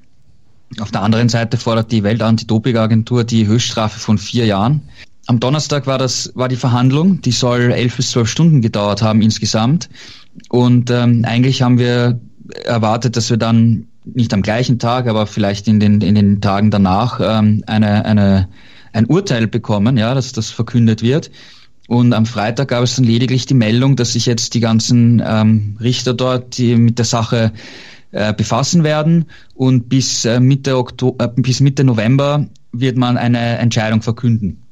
Auf der anderen Seite fordert die Weltantidopingagentur die Höchststrafe von vier Jahren. Am Donnerstag war das war die Verhandlung, die soll elf bis zwölf Stunden gedauert haben insgesamt. Und ähm, eigentlich haben wir erwartet, dass wir dann nicht am gleichen Tag, aber vielleicht in den in den Tagen danach ähm, eine eine ein Urteil bekommen, ja, dass das verkündet wird. Und am Freitag gab es dann lediglich die Meldung, dass sich jetzt die ganzen ähm, Richter dort die mit der Sache äh, befassen werden und bis äh, Mitte, Oktober, äh, bis Mitte November wird man eine Entscheidung verkünden.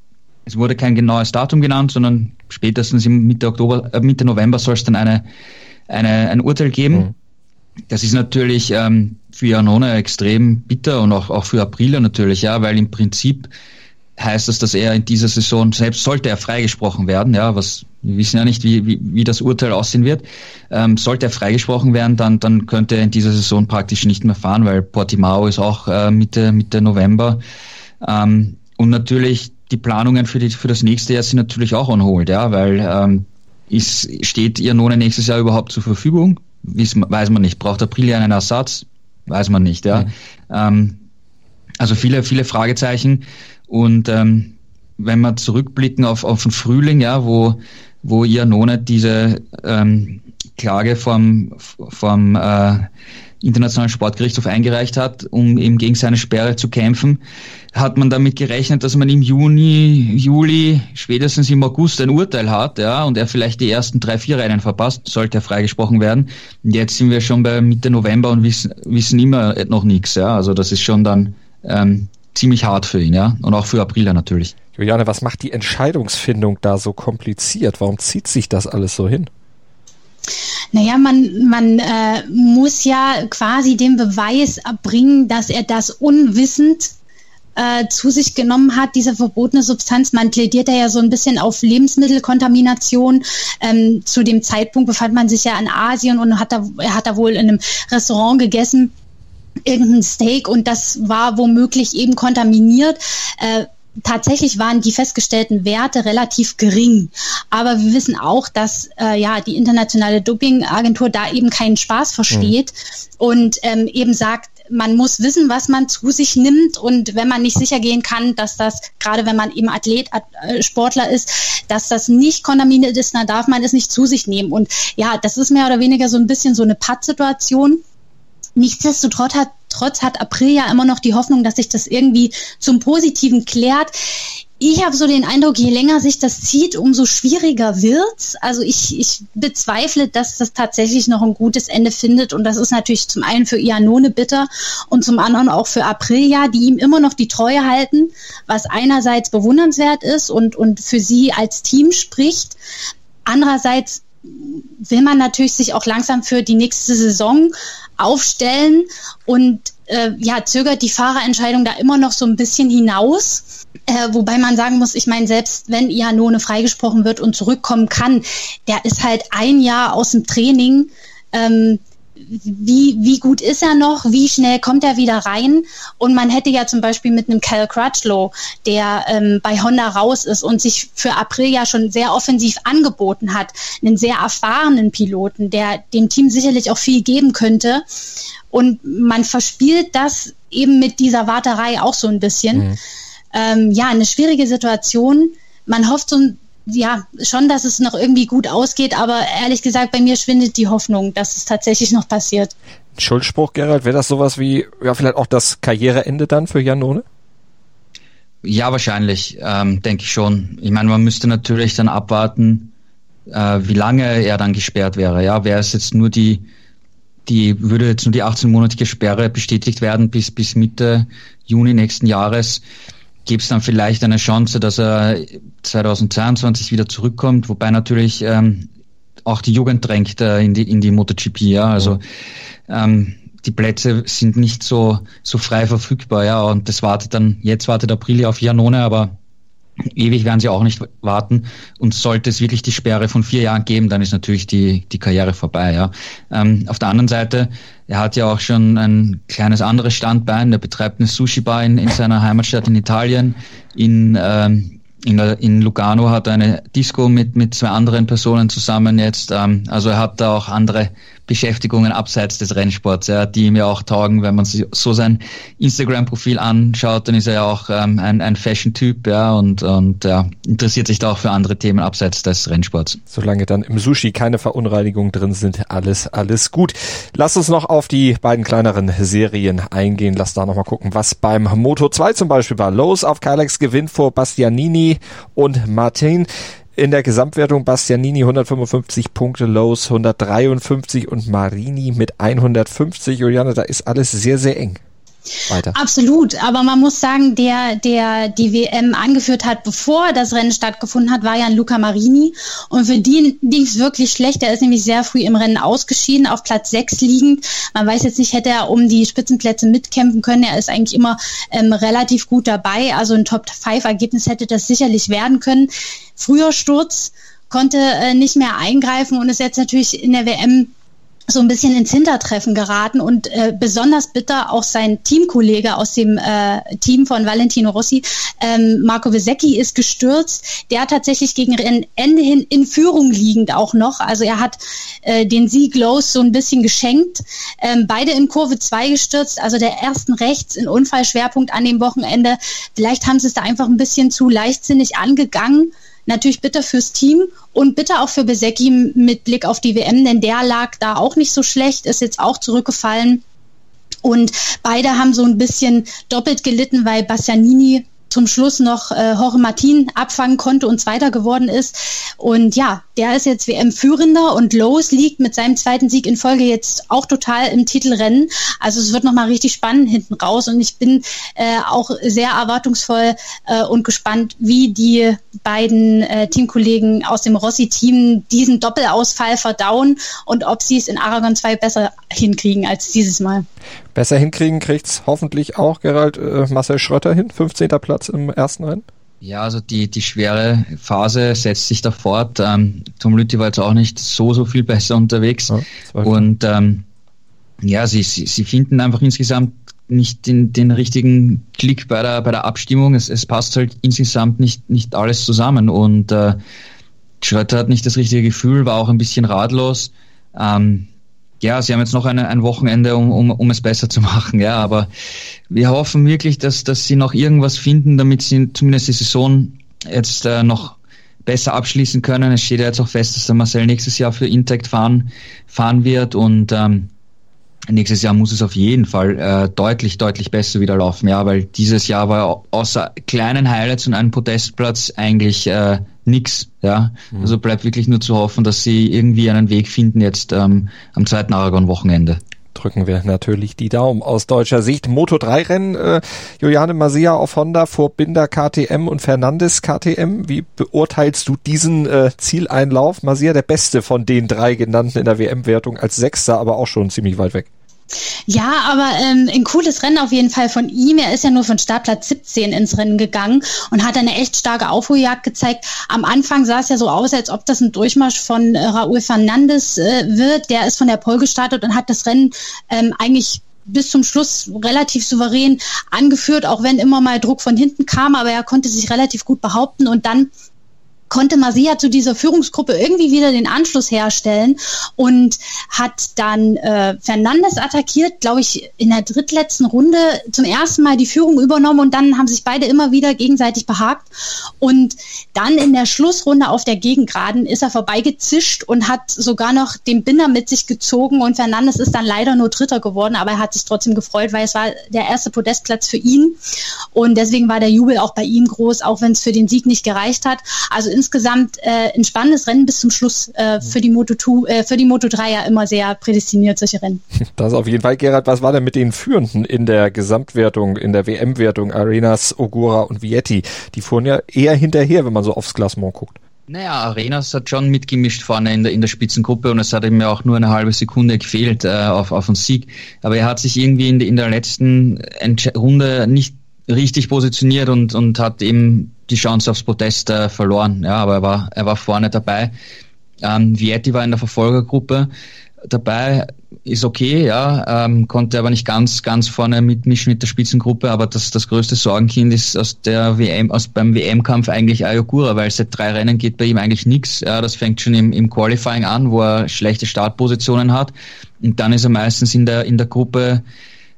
Es wurde kein genaues Datum genannt, sondern spätestens im Mitte Oktober, Mitte November soll es dann eine, eine, ein Urteil geben. Mhm. Das ist natürlich ähm, für Janone extrem bitter und auch, auch für Aprilia natürlich, ja, weil im Prinzip heißt das, dass er in dieser Saison, selbst sollte er freigesprochen werden, ja, was wir wissen ja nicht, wie, wie, wie das Urteil aussehen wird, ähm, sollte er freigesprochen werden, dann, dann könnte er in dieser Saison praktisch nicht mehr fahren, weil Portimao ist auch äh, Mitte, Mitte November. Ähm, und natürlich die Planungen für, die, für das nächste Jahr sind natürlich auch on hold, ja, weil ähm, ist, steht Iannone nächstes Jahr überhaupt zur Verfügung? Weiß man nicht. Braucht Aprilia einen Ersatz? Weiß man nicht, ja. Mhm. Ähm, also viele, viele Fragezeichen. Und ähm, wenn wir zurückblicken auf, auf den Frühling, ja, wo, wo Iannone diese ähm, Klage vom, vom äh, Internationalen Sportgerichtshof eingereicht hat, um eben gegen seine Sperre zu kämpfen, hat man damit gerechnet, dass man im Juni, Juli, spätestens im August ein Urteil hat, ja, und er vielleicht die ersten drei, vier Rennen verpasst, sollte er freigesprochen werden. Und jetzt sind wir schon bei Mitte November und wissen, wissen immer noch nichts, ja. Also das ist schon dann ähm, ziemlich hart für ihn, ja. Und auch für Aprilia natürlich. Juliane, was macht die Entscheidungsfindung da so kompliziert? Warum zieht sich das alles so hin? Naja, man, man äh, muss ja quasi den Beweis erbringen, dass er das unwissend äh, zu sich genommen hat, diese verbotene Substanz. Man plädiert ja so ein bisschen auf Lebensmittelkontamination. Ähm, zu dem Zeitpunkt befand man sich ja in Asien und hat da, er hat da wohl in einem Restaurant gegessen irgendein Steak und das war womöglich eben kontaminiert. Äh, tatsächlich waren die festgestellten Werte relativ gering. Aber wir wissen auch, dass äh, ja die internationale Dopingagentur da eben keinen Spaß versteht mhm. und ähm, eben sagt, man muss wissen, was man zu sich nimmt und wenn man nicht sicher gehen kann, dass das, gerade wenn man eben Athlet, äh, Sportler ist, dass das nicht kontaminiert ist, dann darf man es nicht zu sich nehmen. Und ja, das ist mehr oder weniger so ein bisschen so eine Pattsituation. Nichtsdestotrotz hat, trotz hat April ja immer noch die Hoffnung, dass sich das irgendwie zum Positiven klärt. Ich habe so den Eindruck, je länger sich das zieht, umso schwieriger wird's. Also ich, ich bezweifle, dass das tatsächlich noch ein gutes Ende findet. Und das ist natürlich zum einen für Ianone bitter und zum anderen auch für Aprilia, die ihm immer noch die Treue halten, was einerseits bewundernswert ist und, und für sie als Team spricht. Andererseits will man natürlich sich auch langsam für die nächste Saison aufstellen und äh, ja, zögert die Fahrerentscheidung da immer noch so ein bisschen hinaus. Äh, wobei man sagen muss, ich meine, selbst wenn Ianone freigesprochen wird und zurückkommen kann, der ist halt ein Jahr aus dem Training. Ähm, wie, wie gut ist er noch, wie schnell kommt er wieder rein. Und man hätte ja zum Beispiel mit einem Cal Crutchlow, der ähm, bei Honda raus ist und sich für April ja schon sehr offensiv angeboten hat, einen sehr erfahrenen Piloten, der dem Team sicherlich auch viel geben könnte. Und man verspielt das eben mit dieser Warterei auch so ein bisschen. Mhm. Ähm, ja, eine schwierige Situation. Man hofft so ein ja, schon, dass es noch irgendwie gut ausgeht, aber ehrlich gesagt, bei mir schwindet die Hoffnung, dass es tatsächlich noch passiert. Schuldspruch, Gerald, wäre das sowas wie, ja, vielleicht auch das Karriereende dann für Janone? Ja, wahrscheinlich, ähm, denke ich schon. Ich meine, man müsste natürlich dann abwarten, äh, wie lange er dann gesperrt wäre. Ja, wäre es jetzt nur die, die, würde jetzt nur die 18-monatige Sperre bestätigt werden bis, bis Mitte Juni nächsten Jahres, gäbe es dann vielleicht eine Chance, dass er 2022 wieder zurückkommt, wobei natürlich ähm, auch die Jugend drängt äh, in die in die MotoGP, ja. Also ähm, die Plätze sind nicht so so frei verfügbar, ja. Und das wartet dann, jetzt wartet Aprilia auf Janone, aber ewig werden sie auch nicht warten. Und sollte es wirklich die Sperre von vier Jahren geben, dann ist natürlich die, die Karriere vorbei. Ja. Ähm, auf der anderen Seite, er hat ja auch schon ein kleines anderes Standbein. Er betreibt eine Sushi-Bar in, in seiner Heimatstadt in Italien. In, ähm, in, in Lugano hat er eine Disco mit, mit zwei anderen Personen zusammen jetzt. Ähm, also er hat da auch andere Beschäftigungen abseits des Rennsports, ja, die ihm ja auch taugen, wenn man so sein Instagram-Profil anschaut, dann ist er ja auch ähm, ein, ein Fashion-Typ, ja, und, und ja, interessiert sich da auch für andere Themen abseits des Rennsports. Solange dann im Sushi keine Verunreinigungen drin sind, alles, alles gut. Lass uns noch auf die beiden kleineren Serien eingehen. Lass da nochmal gucken, was beim Moto 2 zum Beispiel war. Los auf Kylex gewinnt vor Bastianini und Martin. In der Gesamtwertung Bastianini 155 Punkte, Lowe's 153 und Marini mit 150. Juliane, da ist alles sehr, sehr eng weiter. Absolut, aber man muss sagen, der, der die WM angeführt hat, bevor das Rennen stattgefunden hat, war ja ein Luca Marini. Und für den lief es wirklich schlecht. Er ist nämlich sehr früh im Rennen ausgeschieden, auf Platz 6 liegend. Man weiß jetzt nicht, hätte er um die Spitzenplätze mitkämpfen können. Er ist eigentlich immer ähm, relativ gut dabei. Also ein Top-5-Ergebnis hätte das sicherlich werden können. Früher Sturz konnte äh, nicht mehr eingreifen und ist jetzt natürlich in der WM so ein bisschen ins Hintertreffen geraten und äh, besonders bitter auch sein Teamkollege aus dem äh, Team von Valentino Rossi, ähm, Marco Vesecchi, ist gestürzt. Der tatsächlich gegen Ende hin in Führung liegend auch noch. Also er hat äh, den Sieg los so ein bisschen geschenkt. Ähm, beide in Kurve 2 gestürzt, also der ersten rechts in Unfallschwerpunkt an dem Wochenende. Vielleicht haben sie es da einfach ein bisschen zu leichtsinnig angegangen natürlich bitter fürs Team und bitter auch für Besecki mit Blick auf die WM, denn der lag da auch nicht so schlecht, ist jetzt auch zurückgefallen. Und beide haben so ein bisschen doppelt gelitten, weil Bastianini zum Schluss noch äh, Jorge Martin abfangen konnte und Zweiter geworden ist. Und ja, der ist jetzt WM-Führender und Lowe's liegt mit seinem zweiten Sieg in Folge jetzt auch total im Titelrennen. Also es wird nochmal richtig spannend hinten raus und ich bin äh, auch sehr erwartungsvoll äh, und gespannt, wie die beiden äh, Teamkollegen aus dem Rossi-Team diesen Doppelausfall verdauen und ob sie es in Aragon 2 besser hinkriegen als dieses Mal. Besser hinkriegen kriegt's hoffentlich auch Gerald äh, Marcel Schröter hin, 15. Platz im ersten Rennen. Ja, also die, die schwere Phase setzt sich da fort. Ähm, Tom Lüthi war jetzt auch nicht so, so viel besser unterwegs. Ja, und ähm, ja, sie, sie, sie finden einfach insgesamt nicht den, den richtigen Klick bei der, bei der Abstimmung. Es, es passt halt insgesamt nicht, nicht alles zusammen. Und äh, Schröter hat nicht das richtige Gefühl, war auch ein bisschen ratlos. Ähm, ja, sie haben jetzt noch eine, ein Wochenende, um, um, um es besser zu machen, ja, aber wir hoffen wirklich, dass, dass sie noch irgendwas finden, damit sie zumindest die Saison jetzt äh, noch besser abschließen können. Es steht ja jetzt auch fest, dass der Marcel nächstes Jahr für Intact fahren, fahren wird und ähm, nächstes Jahr muss es auf jeden Fall äh, deutlich, deutlich besser wieder laufen, ja, weil dieses Jahr war außer kleinen Highlights und einem Podestplatz eigentlich äh, nix, ja. Mhm. Also bleibt wirklich nur zu hoffen, dass sie irgendwie einen Weg finden jetzt ähm, am zweiten Aragon-Wochenende drücken wir natürlich die Daumen aus deutscher Sicht. Moto 3 Rennen, äh, Juliane Masia auf Honda vor Binder KTM und Fernandes KTM. Wie beurteilst du diesen äh, Zieleinlauf? Masia der beste von den drei genannten in der WM-Wertung als Sechster, aber auch schon ziemlich weit weg. Ja, aber ähm, ein cooles Rennen auf jeden Fall von ihm. Er ist ja nur von Startplatz 17 ins Rennen gegangen und hat eine echt starke Aufholjagd gezeigt. Am Anfang sah es ja so aus, als ob das ein Durchmarsch von äh, Raúl Fernandes äh, wird. Der ist von der Pole gestartet und hat das Rennen ähm, eigentlich bis zum Schluss relativ souverän angeführt, auch wenn immer mal Druck von hinten kam, aber er konnte sich relativ gut behaupten und dann konnte Masia zu dieser Führungsgruppe irgendwie wieder den Anschluss herstellen und hat dann äh, Fernandes attackiert, glaube ich, in der drittletzten Runde zum ersten Mal die Führung übernommen und dann haben sich beide immer wieder gegenseitig behagt und dann in der Schlussrunde auf der Gegengraden ist er vorbeigezischt und hat sogar noch den Binder mit sich gezogen und Fernandes ist dann leider nur Dritter geworden, aber er hat sich trotzdem gefreut, weil es war der erste Podestplatz für ihn und deswegen war der Jubel auch bei ihm groß, auch wenn es für den Sieg nicht gereicht hat. Also insgesamt äh, ein spannendes Rennen bis zum Schluss äh, für die Moto 2, äh, für die Moto 3 ja immer sehr prädestiniert, solche Rennen. Das auf jeden Fall, Gerhard. Was war denn mit den Führenden in der Gesamtwertung, in der WM-Wertung? Arenas, Ogura und Vietti. Die fuhren ja eher hinterher, wenn man so aufs Klassement guckt. Naja, Arenas hat schon mitgemischt vorne in der, in der Spitzengruppe und es hat ihm ja auch nur eine halbe Sekunde gefehlt äh, auf, auf einen Sieg. Aber er hat sich irgendwie in, in der letzten Runde nicht richtig positioniert und, und hat eben die Chance aufs Protest äh, verloren. Ja, aber er war, er war vorne dabei. Ähm, Vietti war in der Verfolgergruppe dabei, ist okay, ja, ähm, konnte aber nicht ganz, ganz vorne mitmischen mit der Spitzengruppe, aber das, das größte Sorgenkind ist aus der WM, aus beim WM-Kampf eigentlich Ayogura, weil seit drei Rennen geht bei ihm eigentlich nichts. Ja, das fängt schon im, im Qualifying an, wo er schlechte Startpositionen hat. Und dann ist er meistens in der, in der Gruppe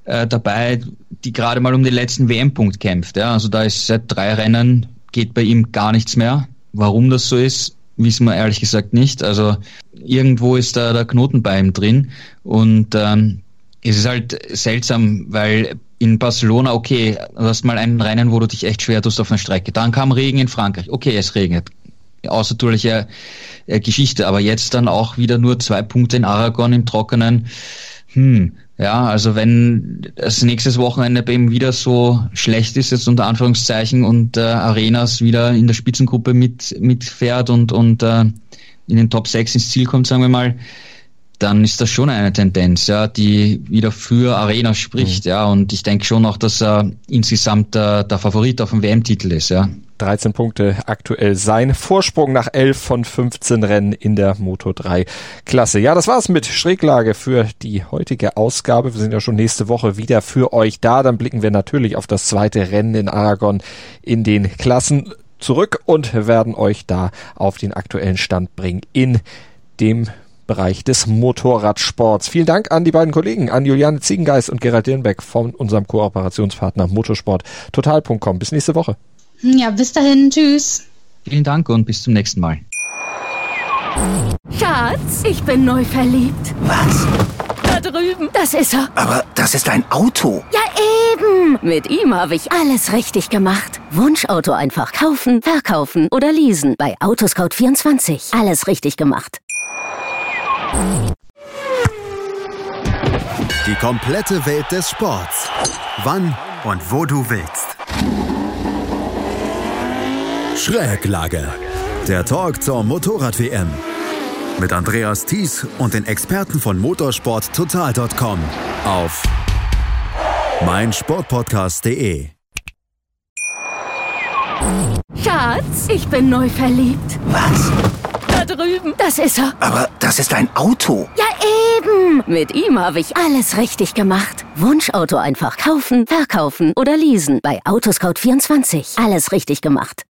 äh, dabei, die gerade mal um den letzten WM-Punkt kämpft. Ja. Also da ist seit drei Rennen geht bei ihm gar nichts mehr. Warum das so ist, wissen wir ehrlich gesagt nicht. Also irgendwo ist da der Knoten bei ihm drin und ähm, es ist halt seltsam, weil in Barcelona, okay, du hast mal ein Rennen, wo du dich echt schwer tust auf einer Strecke. Dann kam Regen in Frankreich. Okay, es regnet. Außertourliche äh, Geschichte. Aber jetzt dann auch wieder nur zwei Punkte in Aragon im Trockenen. Hm, ja, also wenn das nächstes Wochenende ihm wieder so schlecht ist, jetzt unter Anführungszeichen, und äh, Arenas wieder in der Spitzengruppe mit mitfährt und, und äh, in den Top 6 ins Ziel kommt, sagen wir mal, dann ist das schon eine Tendenz, ja, die wieder für Arena spricht, mhm. ja, und ich denke schon auch, dass er insgesamt der, der Favorit auf dem WM-Titel ist, ja. 13 Punkte aktuell sein Vorsprung nach 11 von 15 Rennen in der Moto 3 Klasse. Ja, das war's mit Schräglage für die heutige Ausgabe. Wir sind ja schon nächste Woche wieder für euch da. Dann blicken wir natürlich auf das zweite Rennen in Aragon in den Klassen zurück und werden euch da auf den aktuellen Stand bringen in dem Bereich des Motorradsports. Vielen Dank an die beiden Kollegen, an Juliane Ziegengeist und Gerald Dirnbeck von unserem Kooperationspartner motorsporttotal.com. Bis nächste Woche. Ja, bis dahin. Tschüss. Vielen Dank und bis zum nächsten Mal. Schatz, ich bin neu verliebt. Was? Da drüben. Das ist er. Aber das ist ein Auto. Ja, eben. Mit ihm habe ich alles richtig gemacht. Wunschauto einfach kaufen, verkaufen oder leasen. Bei Autoscout24. Alles richtig gemacht. Die komplette Welt des Sports. Wann und wo du willst. Schräglage. Der Talk zur Motorrad-WM. Mit Andreas Thies und den Experten von motorsporttotal.com auf meinsportpodcast.de. Schatz, ich bin neu verliebt. Was? Da drüben. Das ist er. Aber das ist ein Auto. Ja, eben. Mit ihm habe ich alles richtig gemacht. Wunschauto einfach kaufen, verkaufen oder leasen. Bei Autoscout24. Alles richtig gemacht.